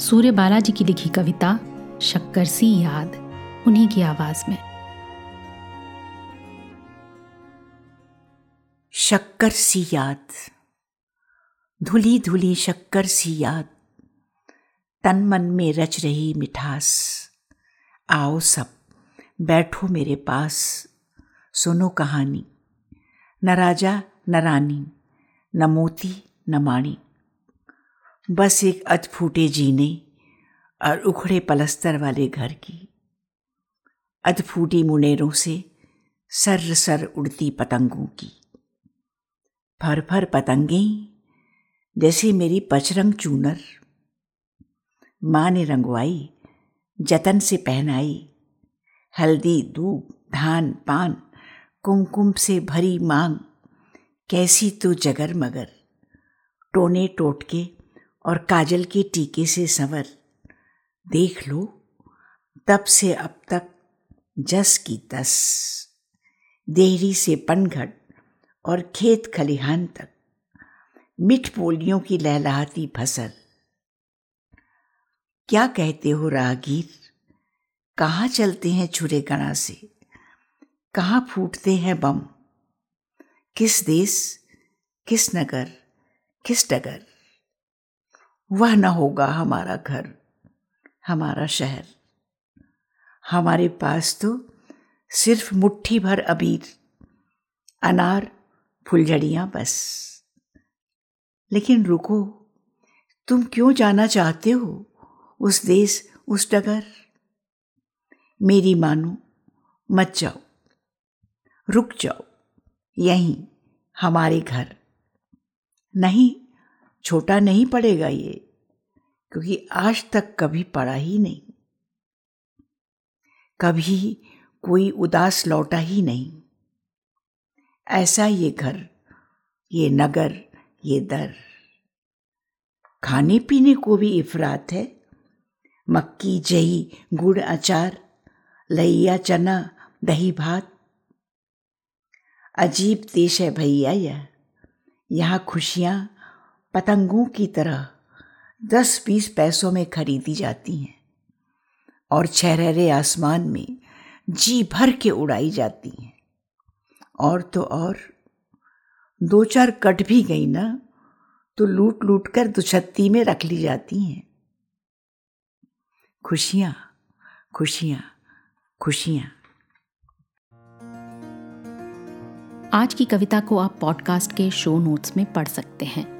सूर्य बालाजी की लिखी कविता, शक्कर सी याद, उन्हीं की आवाज़ में। शक्कर सी याद, धुली धुली शक्कर सी याद, तन मन में रच रही मिठास। आओ सब, बैठो मेरे पास, सुनो कहानी। न राजा, न रानी, न मोती, न माणी। बस एक अधफूटे जीने और उखड़े पलस्तर वाले घर की। अधफूटी मुनेरों से सर सर उड़ती पतंगों की। फर फर पतंगें, जैसे मेरी पचरंग चूनर। माँ ने रंगवाई, जतन से पहनाई। हल्दी, दूब, धान, पान, कुमकुम से भरी मांग। कैसी तो जगर मगर टोने टोटके और काजल के टीके से संवर। देख लो, तब से अब तक जस की तस। देहरी से पनघट और खेत खलिहान तक। मिठ पोलियों की लहलाती फ़सल। क्या कहते हो राहगीर कहाँ चलते हैं छुरे गणा से? कहाँ फूटते हैं बम? किस देश, किस नगर, किस डगर? वह न होगा हमारा घर, हमारा शहर। हमारे पास तो सिर्फ़ मुट्ठी भर अबीर, अनार, फुलझड़ियाँ बस। लेकिन रुको, तुम क्यों जाना चाहते हो उस देश, उस डगर? मेरी मानो, मत जाओ। रुक जाओ, यहीं हमारे घर। नहीं छोटा नहीं पड़ेगा ये, क्योंकि आज तक कभी पड़ा ही नहीं। कभी कोई उदास लौटा ही नहीं। ऐसा ये घर, ये नगर, ये दर। खाने पीने को भी इफरात है। मक्की, जही, गुड़, अचार लैया चना, दही, भात। अजीब देश है भैया यह। यहाँ खुशियाँ पतंगों की तरह दस बीस पैसों में खरीदी जाती हैं और छहरे आसमान में जी भर के उड़ाई जाती हैं। और तो और दो चार कट भी गई ना तो लूट लूट कर दुछत्ती में रख ली जाती हैं। खुशियाँ खुशियाँ खुशियाँ। आज की कविता को आप पॉडकास्ट के शो नोट्स में पढ़ सकते हैं।